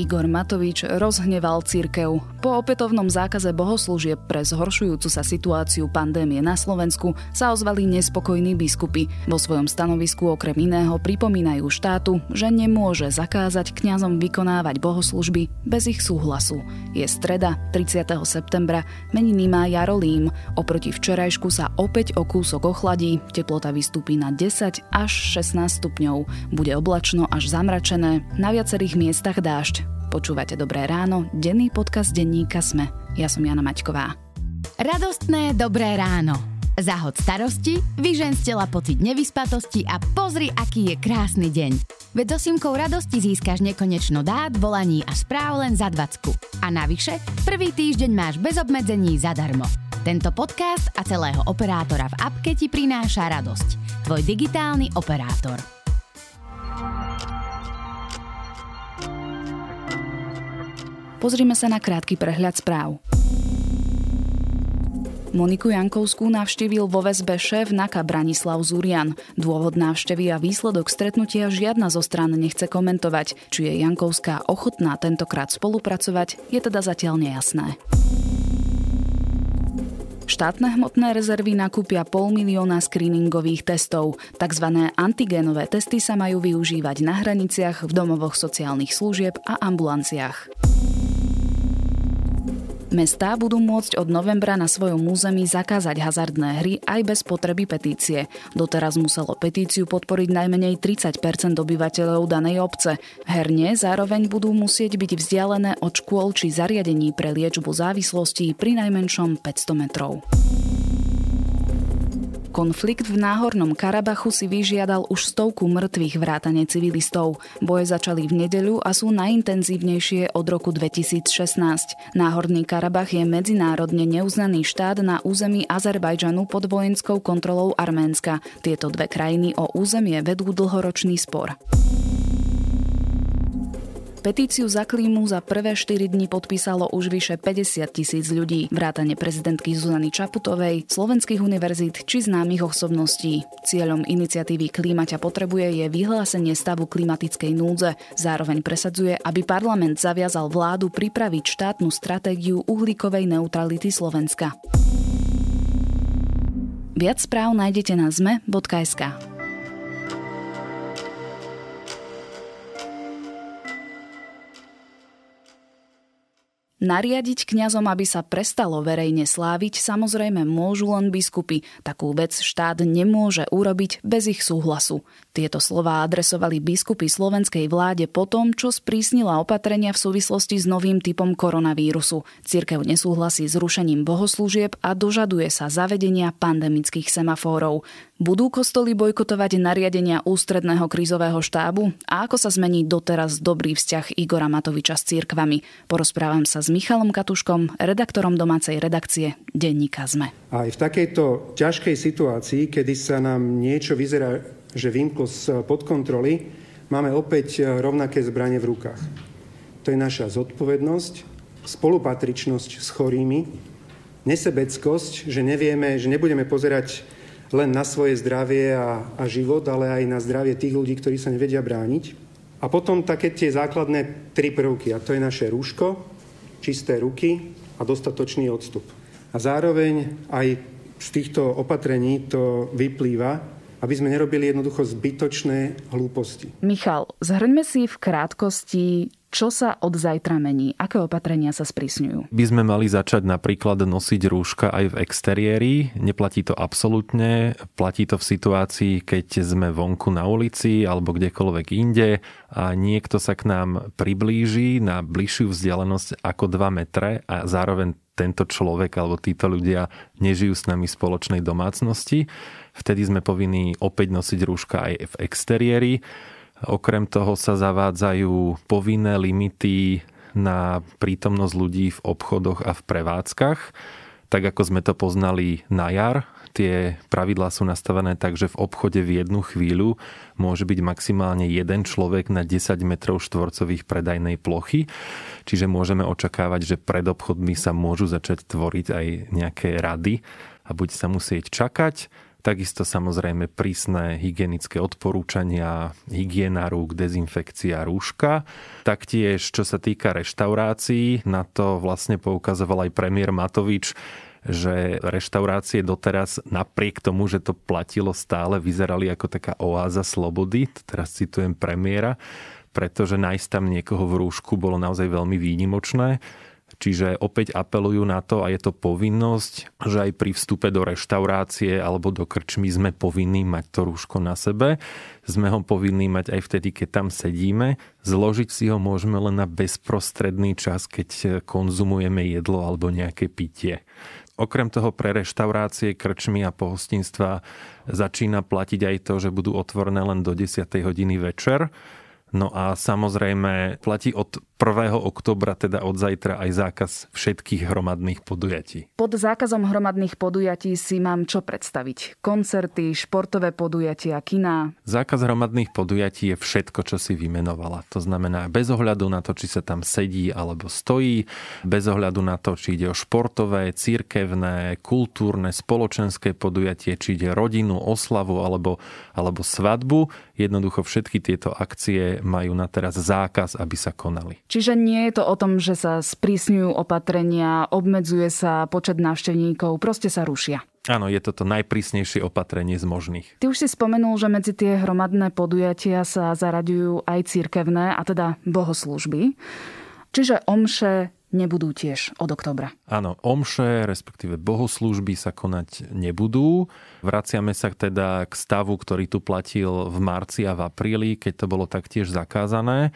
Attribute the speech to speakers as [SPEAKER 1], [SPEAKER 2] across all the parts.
[SPEAKER 1] Igor Matovič rozhneval cirkev. Po opätovnom zákaze bohoslúžieb pre zhoršujúcu sa situáciu pandémie na Slovensku sa ozvali nespokojní biskupy. Vo svojom stanovisku okrem iného pripomínajú štátu, že nemôže zakázať kňazom vykonávať bohoslužby bez ich súhlasu. Je streda, 30. septembra, meniny má Jarolím. Oproti včerajšku sa opäť o kúsok ochladí, teplota vystúpi na 10 až 16 stupňov. Bude oblačno až zamračené, na viacerých miestach dážď. Počúvate Dobré ráno, denný podcast denníka Sme. Ja som Jana Maťková.
[SPEAKER 2] Radostné Dobré ráno. Zahod starosti, vyžen z tela pocit nevyspatosti a pozri, aký je krásny deň. Veď so Simkou radosti získaš nekonečno dát, volaní a správ len za 20. A navyše, prvý týždeň máš bez obmedzení zadarmo. Tento podcast a celého operátora v apke ti prináša radosť. Tvoj digitálny operátor.
[SPEAKER 1] Pozrime sa na krátky prehľad správ. Moniku Jankovskú navštívil vo väzbe šéf NAKA Branislav Zurian. Dôvod návštevy a výsledok stretnutia žiadna zo strán nechce komentovať. Či je Jankovská ochotná tentokrát spolupracovať, je teda zatiaľ nejasné. Štátne hmotné rezervy nakúpia pol milióna screeningových testov. Takzvané antigénové testy sa majú využívať na hraniciach, v domovoch sociálnych služieb a ambulanciách. Mestá budú môcť od novembra na svojom území zakázať hazardné hry aj bez potreby petície. Doteraz muselo petíciu podporiť najmenej 30% obyvateľov danej obce. Herne zároveň budú musieť byť vzdialené od škôl či zariadení pre liečbu závislostí pri najmenšom 500 metrov. Konflikt v Náhornom Karabachu si vyžiadal už stovku mŕtvych vrátane civilistov. Boje začali v nedeľu a sú najintenzívnejšie od roku 2016. Náhorný Karabach je medzinárodne neuznaný štát na území Azerbajdžanu pod vojenskou kontrolou Arménska. Tieto dve krajiny o územie vedú dlhoročný spor. Petíciu za klímu za prvé 4 dni podpísalo už vyše 50 tisíc ľudí, vrátane prezidentky Zuzany Čaputovej, slovenských univerzít či známych osobností. Cieľom iniciatívy Klíma ťa potrebuje je vyhlásenie stavu klimatickej núdze. Zároveň presadzuje, aby parlament zaviazal vládu pripraviť štátnu stratégiu uhlíkovej neutrality Slovenska. Viac správ nájdete na zme.sk. Nariadiť kňazom, aby sa prestalo verejne sláviť, samozrejme môžu len biskupy. Takú vec štát nemôže urobiť bez ich súhlasu. Tieto slová adresovali biskupy slovenskej vláde po tom, čo sprísnila opatrenia v súvislosti s novým typom koronavírusu. Cirkev nesúhlasí s rušením bohoslúžieb a dožaduje sa zavedenia pandemických semafórov. Budú kostoly bojkotovať nariadenia ústredného krízového štábu? A ako sa zmení doteraz dobrý vzťah Igora Matoviča s církvami? Porozprávam sa s Michalom Katuškom, redaktorom domácej redakcie Denníka ZME.
[SPEAKER 3] Aj v takejto ťažkej situácii, kedy sa nám niečo vyzerá, že vymklo pod kontroly, máme opäť rovnaké zbranie v rukách. To je naša zodpovednosť, spolupatričnosť s chorými, nesebeckosť, že nevieme, že nebudeme pozerať len na svoje zdravie a, a život, ale aj na zdravie tých ľudí, ktorí sa nevedia brániť. A potom také tie základné tri prvky, a to je naše rúško, čisté ruky a dostatočný odstup. A zároveň aj z týchto opatrení to vyplýva, aby sme nerobili jednoducho zbytočné hlúposti.
[SPEAKER 1] Michal, zhrňme si v krátkosti, čo sa od zajtra mení? Aké opatrenia sa sprísňujú?
[SPEAKER 4] By sme mali začať napríklad nosiť rúška aj v exteriéri. Neplatí to absolútne. Platí to v situácii, keď sme vonku na ulici alebo kdekoľvek inde a niekto sa k nám priblíži na bližšiu vzdialenosť ako 2 metre a zároveň tento človek alebo títo ľudia nežijú s nami v spoločnej domácnosti. Vtedy sme povinní opäť nosiť rúška aj v exteriéri. Okrem toho sa zavádzajú povinné limity na prítomnosť ľudí v obchodoch a v prevádzkach. Tak ako sme to poznali na jar, tie pravidlá sú nastavené tak, že v obchode v jednu chvíľu môže byť maximálne jeden človek na 10 metrov štvorcových predajnej plochy. Čiže môžeme očakávať, že pred obchodmi sa môžu začať tvoriť aj nejaké rady a bude sa musieť čakať Takisto samozrejme prísne hygienické odporúčania, hygiena rúk, dezinfekcia rúška. Taktiež, čo sa týka reštaurácií, na to vlastne poukazoval aj premiér Matovič, že reštaurácie doteraz napriek tomu, že to platilo stále, vyzerali ako taká oáza slobody. Teraz citujem premiéra, pretože nájsť tam niekoho v rúšku bolo naozaj veľmi výnimočné. Čiže opäť apelujú na to a je to povinnosť, že aj pri vstupe do reštaurácie alebo do krčmy sme povinní mať to rúško na sebe. Sme ho povinní mať aj vtedy, keď tam sedíme. Zložiť si ho môžeme len na bezprostredný čas, keď konzumujeme jedlo alebo nejaké pitie. Okrem toho pre reštaurácie, krčmy a pohostinstva začína platiť aj to, že budú otvorené len do 10. hodiny večer. No a samozrejme platí od 1. oktobra, teda od zajtra, aj zákaz všetkých hromadných podujatí.
[SPEAKER 1] Pod zákazom hromadných podujatí si mám čo predstaviť? Koncerty, športové podujatia, kina?
[SPEAKER 4] Zákaz hromadných podujatí je všetko, čo si vymenovala. To znamená bez ohľadu na to, či sa tam sedí alebo stojí, bez ohľadu na to, či ide o športové, církevné, kultúrne, spoločenské podujatie, či ide rodinu, oslavu alebo, alebo svadbu. Jednoducho všetky tieto akcie majú na teraz zákaz, aby sa konali.
[SPEAKER 1] Čiže nie je to o tom, že sa sprísňujú opatrenia, obmedzuje sa počet návštevníkov, proste sa rušia.
[SPEAKER 4] Áno, je to to najprísnejšie opatrenie z možných.
[SPEAKER 1] Ty už si spomenul, že medzi tie hromadné podujatia sa zaraďujú aj cirkevné, a teda bohoslužby. Čiže omše nebudú tiež od oktobra.
[SPEAKER 4] Áno, omše, respektíve bohoslúžby sa konať nebudú. Vraciame sa teda k stavu, ktorý tu platil v marci a v apríli, keď to bolo taktiež zakázané.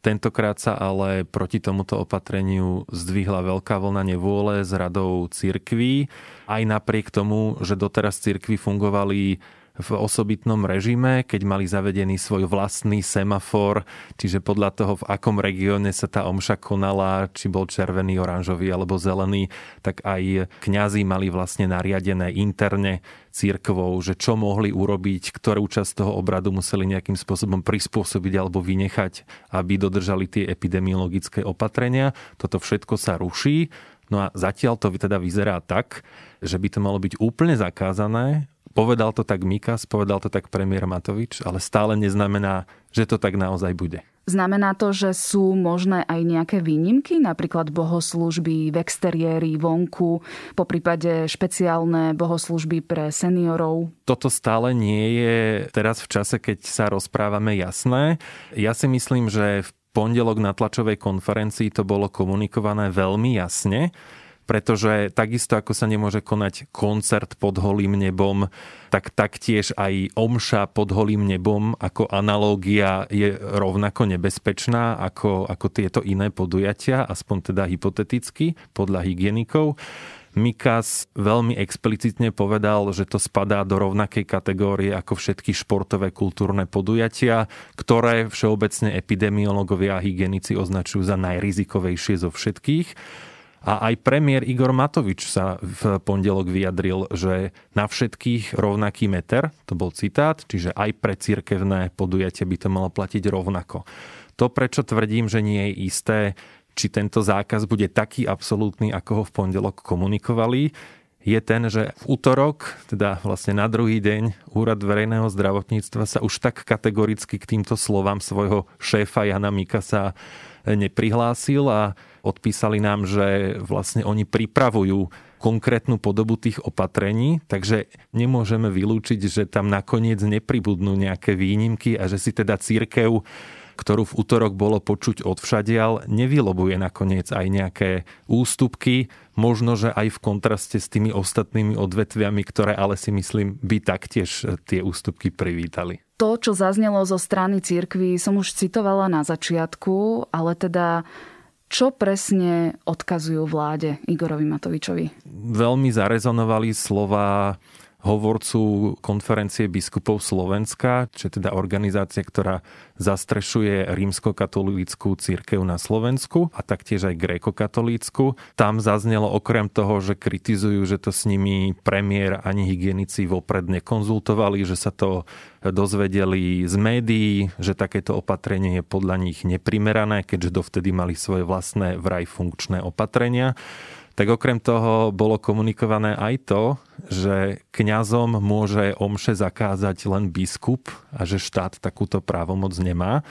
[SPEAKER 4] Tentokrát sa ale proti tomuto opatreniu zdvihla veľká vlna nevôle z radou cirkví, aj napriek tomu, že doteraz cirkvi fungovali v osobitnom režime, keď mali zavedený svoj vlastný semafor, čiže podľa toho, v akom regióne sa tá omša konala, či bol červený, oranžový alebo zelený, tak aj kňazi mali vlastne nariadené interne církvou, že čo mohli urobiť, ktorú časť toho obradu museli nejakým spôsobom prispôsobiť alebo vynechať, aby dodržali tie epidemiologické opatrenia. Toto všetko sa ruší. No a zatiaľ to teda vyzerá tak, že by to malo byť úplne zakázané Povedal to tak Mikas, povedal to tak premiér Matovič, ale stále neznamená, že to tak naozaj bude.
[SPEAKER 1] Znamená to, že sú možné aj nejaké výnimky, napríklad bohoslužby v exteriéri, vonku, po prípade špeciálne bohoslužby pre seniorov?
[SPEAKER 4] Toto stále nie je teraz v čase, keď sa rozprávame jasné. Ja si myslím, že v pondelok na tlačovej konferencii to bolo komunikované veľmi jasne pretože takisto ako sa nemôže konať koncert pod holým nebom, tak taktiež aj omša pod holým nebom ako analógia je rovnako nebezpečná ako, ako tieto iné podujatia, aspoň teda hypoteticky, podľa hygienikov. Mikas veľmi explicitne povedal, že to spadá do rovnakej kategórie ako všetky športové kultúrne podujatia, ktoré všeobecne epidemiológovia a hygienici označujú za najrizikovejšie zo všetkých. A aj premiér Igor Matovič sa v pondelok vyjadril, že na všetkých rovnaký meter, to bol citát, čiže aj pre cirkevné podujatie by to malo platiť rovnako. To, prečo tvrdím, že nie je isté, či tento zákaz bude taký absolútny, ako ho v pondelok komunikovali, je ten, že v útorok, teda vlastne na druhý deň, Úrad verejného zdravotníctva sa už tak kategoricky k týmto slovám svojho šéfa Jana Mikasa neprihlásil a odpísali nám, že vlastne oni pripravujú konkrétnu podobu tých opatrení, takže nemôžeme vylúčiť, že tam nakoniec nepribudnú nejaké výnimky a že si teda církev ktorú v útorok bolo počuť odvšadial, nevylobuje nakoniec aj nejaké ústupky, možno, že aj v kontraste s tými ostatnými odvetviami, ktoré ale si myslím by taktiež tie ústupky privítali.
[SPEAKER 1] To, čo zaznelo zo strany církvy, som už citovala na začiatku, ale teda čo presne odkazujú vláde Igorovi Matovičovi?
[SPEAKER 4] Veľmi zarezonovali slova hovorcu konferencie biskupov Slovenska, čo je teda organizácia, ktorá zastrešuje rímskokatolícku církev na Slovensku a taktiež aj grékokatolícku. Tam zaznelo okrem toho, že kritizujú, že to s nimi premiér ani hygienici vopred nekonzultovali, že sa to dozvedeli z médií, že takéto opatrenie je podľa nich neprimerané, keďže dovtedy mali svoje vlastné vraj funkčné opatrenia tak okrem toho bolo komunikované aj to, že kňazom môže omše zakázať len biskup a že štát takúto právomoc nemá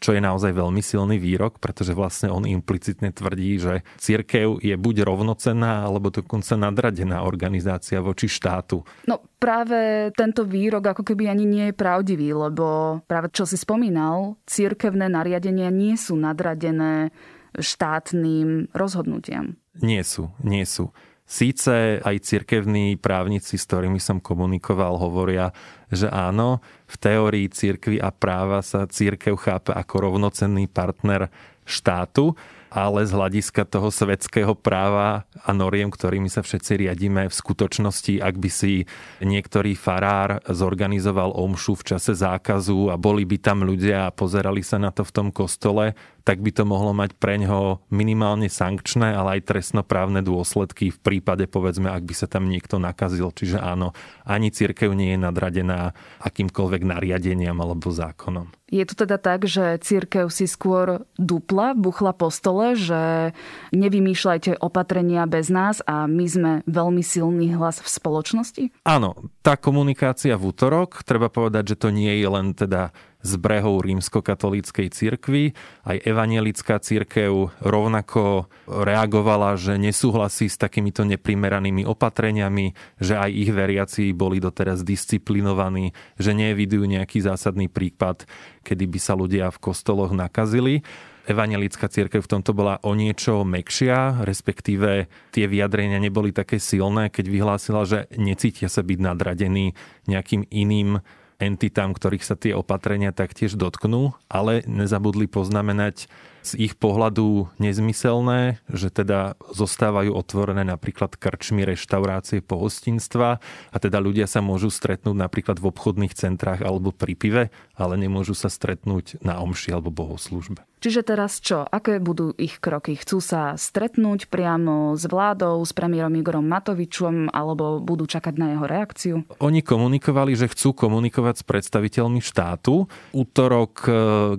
[SPEAKER 4] čo je naozaj veľmi silný výrok, pretože vlastne on implicitne tvrdí, že církev je buď rovnocenná, alebo dokonca nadradená organizácia voči štátu.
[SPEAKER 1] No práve tento výrok ako keby ani nie je pravdivý, lebo práve čo si spomínal, církevné nariadenia nie sú nadradené štátnym rozhodnutiam.
[SPEAKER 4] Nie sú, nie sú. Síce aj cirkevní právnici, s ktorými som komunikoval, hovoria, že áno, v teórii cirkvy a práva sa církev chápe ako rovnocenný partner štátu, ale z hľadiska toho svetského práva a noriem, ktorými sa všetci riadíme v skutočnosti, ak by si niektorý farár zorganizoval omšu v čase zákazu a boli by tam ľudia a pozerali sa na to v tom kostole, tak by to mohlo mať pre ňoho minimálne sankčné, ale aj trestnoprávne dôsledky v prípade, povedzme, ak by sa tam niekto nakazil. Čiže áno, ani církev nie je nadradená akýmkoľvek nariadeniam alebo zákonom.
[SPEAKER 1] Je to teda tak, že církev si skôr dupla, buchla po stole, že nevymýšľajte opatrenia bez nás a my sme veľmi silný hlas v spoločnosti?
[SPEAKER 4] Áno, tá komunikácia v útorok, treba povedať, že to nie je len teda z brehov rímskokatolíckej cirkvi. Aj evanielická cirkev rovnako reagovala, že nesúhlasí s takýmito neprimeranými opatreniami, že aj ich veriaci boli doteraz disciplinovaní, že nevidujú nejaký zásadný prípad, kedy by sa ľudia v kostoloch nakazili. Evangelická církev v tomto bola o niečo mekšia, respektíve tie vyjadrenia neboli také silné, keď vyhlásila, že necítia sa byť nadradení nejakým iným entitám, ktorých sa tie opatrenia taktiež dotknú, ale nezabudli poznamenať z ich pohľadu nezmyselné, že teda zostávajú otvorené napríklad krčmy, reštaurácie, pohostinstva a teda ľudia sa môžu stretnúť napríklad v obchodných centrách alebo pri pive, ale nemôžu sa stretnúť na omši alebo bohoslužbe.
[SPEAKER 1] Čiže teraz čo? Aké budú ich kroky? Chcú sa stretnúť priamo s vládou, s premiérom Igorom Matovičom alebo budú čakať na jeho reakciu?
[SPEAKER 4] Oni komunikovali, že chcú komunikovať s predstaviteľmi štátu. Útorok e,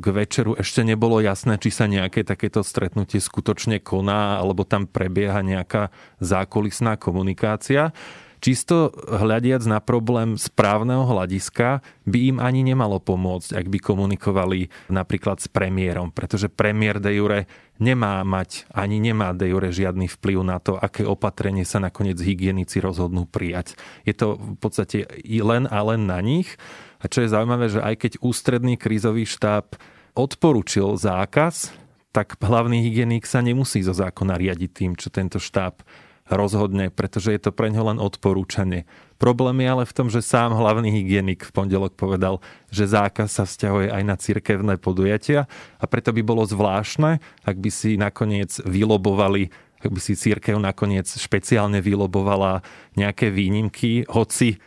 [SPEAKER 4] k večeru ešte nebolo jasné, či sa nejaké takéto stretnutie skutočne koná, alebo tam prebieha nejaká zákulisná komunikácia. Čisto hľadiac na problém správneho hľadiska by im ani nemalo pomôcť, ak by komunikovali napríklad s premiérom, pretože premiér de jure nemá mať, ani nemá de jure žiadny vplyv na to, aké opatrenie sa nakoniec hygienici rozhodnú prijať. Je to v podstate len a len na nich. A čo je zaujímavé, že aj keď ústredný krízový štáb odporučil zákaz, tak hlavný hygienik sa nemusí zo zákona riadiť tým, čo tento štáb rozhodne, pretože je to pre ňo len odporúčanie. Problém je ale v tom, že sám hlavný hygienik v pondelok povedal, že zákaz sa vzťahuje aj na cirkevné podujatia a preto by bolo zvláštne, ak by si nakoniec vylobovali ak by si církev nakoniec špeciálne vylobovala nejaké výnimky, hoci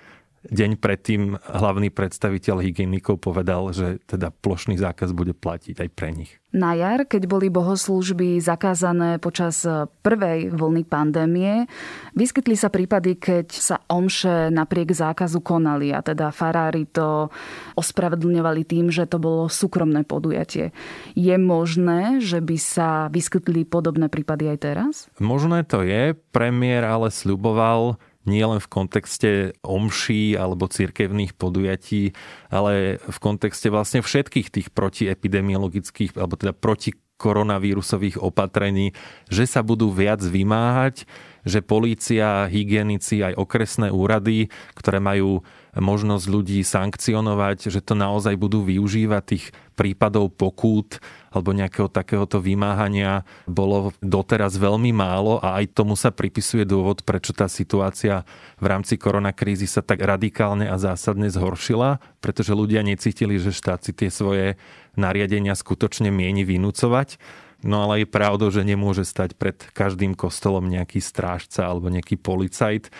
[SPEAKER 4] deň predtým hlavný predstaviteľ hygienikov povedal, že teda plošný zákaz bude platiť aj pre nich.
[SPEAKER 1] Na jar, keď boli bohoslúžby zakázané počas prvej vlny pandémie, vyskytli sa prípady, keď sa omše napriek zákazu konali a teda farári to ospravedlňovali tým, že to bolo súkromné podujatie. Je možné, že by sa vyskytli podobné prípady aj teraz?
[SPEAKER 4] Možné to je. Premiér ale sľuboval, nie len v kontexte omší alebo cirkevných podujatí, ale v kontexte vlastne všetkých tých protiepidemiologických alebo teda proti koronavírusových opatrení, že sa budú viac vymáhať, že polícia, hygienici, aj okresné úrady, ktoré majú možnosť ľudí sankcionovať, že to naozaj budú využívať tých prípadov pokút alebo nejakého takéhoto vymáhania bolo doteraz veľmi málo a aj tomu sa pripisuje dôvod, prečo tá situácia v rámci koronakrízy sa tak radikálne a zásadne zhoršila, pretože ľudia necítili, že štát si tie svoje nariadenia skutočne mieni vynúcovať. No ale je pravdou, že nemôže stať pred každým kostolom nejaký strážca alebo nejaký policajt.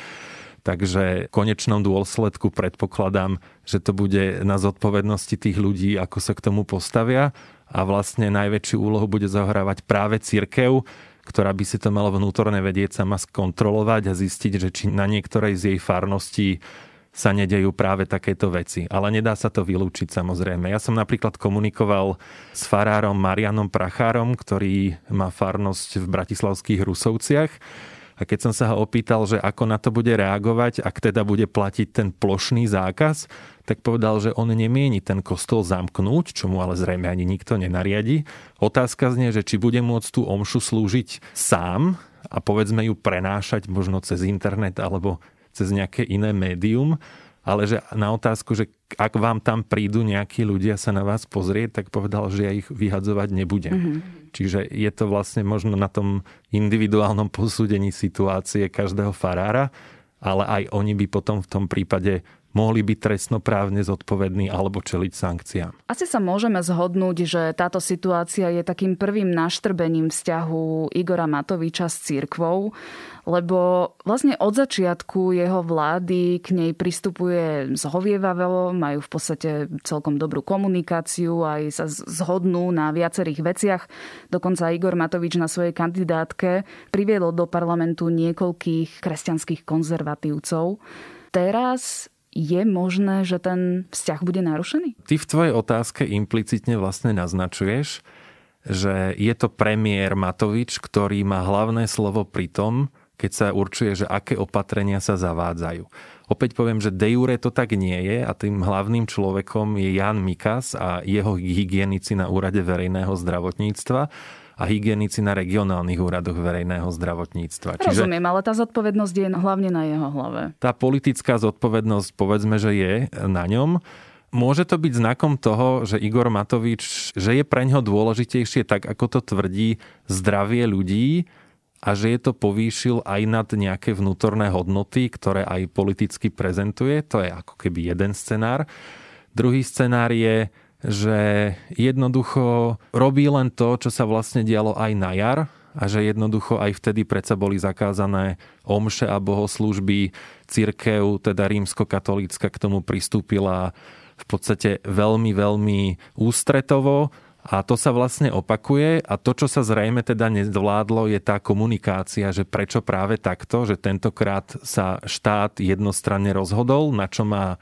[SPEAKER 4] Takže v konečnom dôsledku predpokladám, že to bude na zodpovednosti tých ľudí, ako sa k tomu postavia a vlastne najväčšiu úlohu bude zohrávať práve církev, ktorá by si to mala vnútorne vedieť sama skontrolovať a zistiť, že či na niektorej z jej farností sa nedejú práve takéto veci. Ale nedá sa to vylúčiť samozrejme. Ja som napríklad komunikoval s farárom Marianom Prachárom, ktorý má farnosť v bratislavských Rusovciach A keď som sa ho opýtal, že ako na to bude reagovať, ak teda bude platiť ten plošný zákaz, tak povedal, že on nemieni ten kostol zamknúť, čo mu ale zrejme ani nikto nenariadi. Otázka znie, že či bude môcť tú omšu slúžiť sám a povedzme ju prenášať možno cez internet alebo cez nejaké iné médium, ale že na otázku, že ak vám tam prídu nejakí ľudia sa na vás pozrieť, tak povedal, že ja ich vyhadzovať nebudem. Mm-hmm. Čiže je to vlastne možno na tom individuálnom posúdení situácie každého farára, ale aj oni by potom v tom prípade mohli byť trestnoprávne zodpovední alebo čeliť sankciám.
[SPEAKER 1] Asi sa môžeme zhodnúť, že táto situácia je takým prvým naštrbením vzťahu Igora Matoviča s církvou, lebo vlastne od začiatku jeho vlády k nej pristupuje zhovievavo, majú v podstate celkom dobrú komunikáciu, aj sa zhodnú na viacerých veciach. Dokonca Igor Matovič na svojej kandidátke priviedol do parlamentu niekoľkých kresťanských konzervatívcov. Teraz je možné, že ten vzťah bude narušený?
[SPEAKER 4] Ty v tvojej otázke implicitne vlastne naznačuješ, že je to premiér Matovič, ktorý má hlavné slovo pri tom, keď sa určuje, že aké opatrenia sa zavádzajú. Opäť poviem, že de jure to tak nie je a tým hlavným človekom je Jan Mikas a jeho hygienici na úrade verejného zdravotníctva a hygienici na regionálnych úradoch verejného zdravotníctva.
[SPEAKER 1] Čiže Rozumiem, ale tá zodpovednosť je hlavne na jeho hlave.
[SPEAKER 4] Tá politická zodpovednosť, povedzme, že je na ňom. Môže to byť znakom toho, že Igor Matovič, že je pre ňo dôležitejšie, tak ako to tvrdí, zdravie ľudí a že je to povýšil aj nad nejaké vnútorné hodnoty, ktoré aj politicky prezentuje. To je ako keby jeden scenár. Druhý scenár je, že jednoducho robí len to, čo sa vlastne dialo aj na jar a že jednoducho aj vtedy predsa boli zakázané omše a bohoslúžby. Církev, teda rímsko-katolícka k tomu pristúpila v podstate veľmi, veľmi ústretovo a to sa vlastne opakuje a to, čo sa zrejme teda nezvládlo, je tá komunikácia, že prečo práve takto, že tentokrát sa štát jednostranne rozhodol, na čo má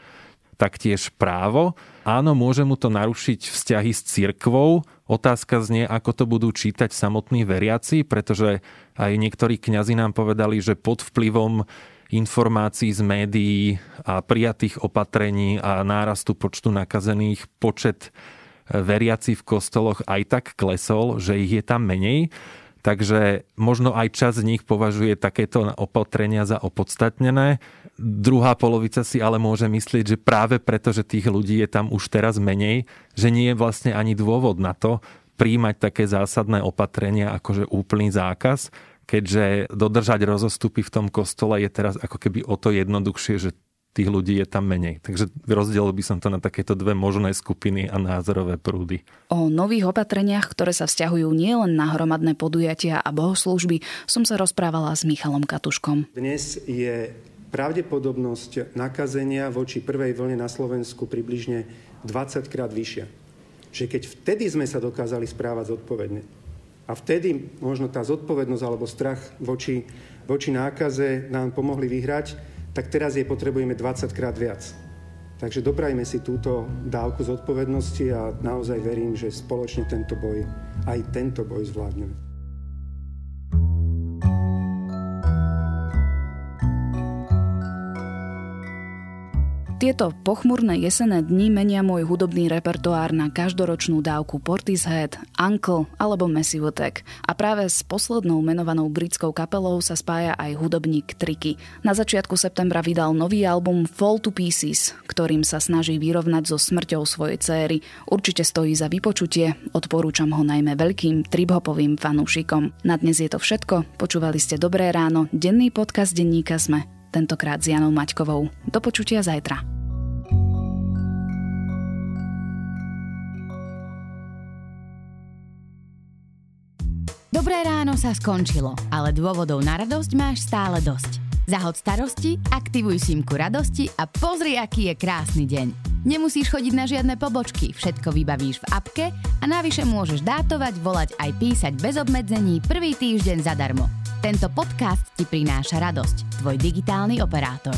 [SPEAKER 4] taktiež právo. Áno, môže mu to narušiť vzťahy s cirkvou. Otázka znie, ako to budú čítať samotní veriaci, pretože aj niektorí kňazi nám povedali, že pod vplyvom informácií z médií a prijatých opatrení a nárastu počtu nakazených počet veriaci v kostoloch aj tak klesol, že ich je tam menej. Takže možno aj čas z nich považuje takéto opatrenia za opodstatnené. Druhá polovica si ale môže myslieť, že práve preto, že tých ľudí je tam už teraz menej, že nie je vlastne ani dôvod na to príjmať také zásadné opatrenia ako že úplný zákaz, keďže dodržať rozostupy v tom kostole je teraz ako keby o to jednoduchšie, že tých ľudí je tam menej. Takže rozdielil by som to na takéto dve možné skupiny a názorové prúdy.
[SPEAKER 1] O nových opatreniach, ktoré sa vzťahujú nielen na hromadné podujatia a bohoslúžby, som sa rozprávala s Michalom Katuškom.
[SPEAKER 3] Dnes je pravdepodobnosť nakazenia voči prvej vlne na Slovensku približne 20 krát vyššia. Že keď vtedy sme sa dokázali správať zodpovedne a vtedy možno tá zodpovednosť alebo strach voči, voči nákaze nám pomohli vyhrať, tak teraz jej potrebujeme 20 krát viac. Takže dobrajme si túto dávku zodpovednosti a naozaj verím, že spoločne tento boj, aj tento boj zvládneme.
[SPEAKER 1] Tieto pochmurné jesené dni menia môj hudobný repertoár na každoročnú dávku Portishead, Uncle alebo Massive Attack. A práve s poslednou menovanou britskou kapelou sa spája aj hudobník Triky. Na začiatku septembra vydal nový album Fall to Pieces, ktorým sa snaží vyrovnať so smrťou svojej céry. Určite stojí za vypočutie, odporúčam ho najmä veľkým triphopovým fanúšikom. Na dnes je to všetko, počúvali ste Dobré ráno, denný podcast denníka Sme tentokrát s Janou Maťkovou. Do počutia zajtra.
[SPEAKER 2] Dobré ráno sa skončilo, ale dôvodov na radosť máš stále dosť. Zahod starosti, aktivuj simku radosti a pozri, aký je krásny deň. Nemusíš chodiť na žiadne pobočky, všetko vybavíš v apke a navyše môžeš dátovať, volať aj písať bez obmedzení prvý týždeň zadarmo. Tento podcast ti prináša radosť, tvoj digitálny operátor.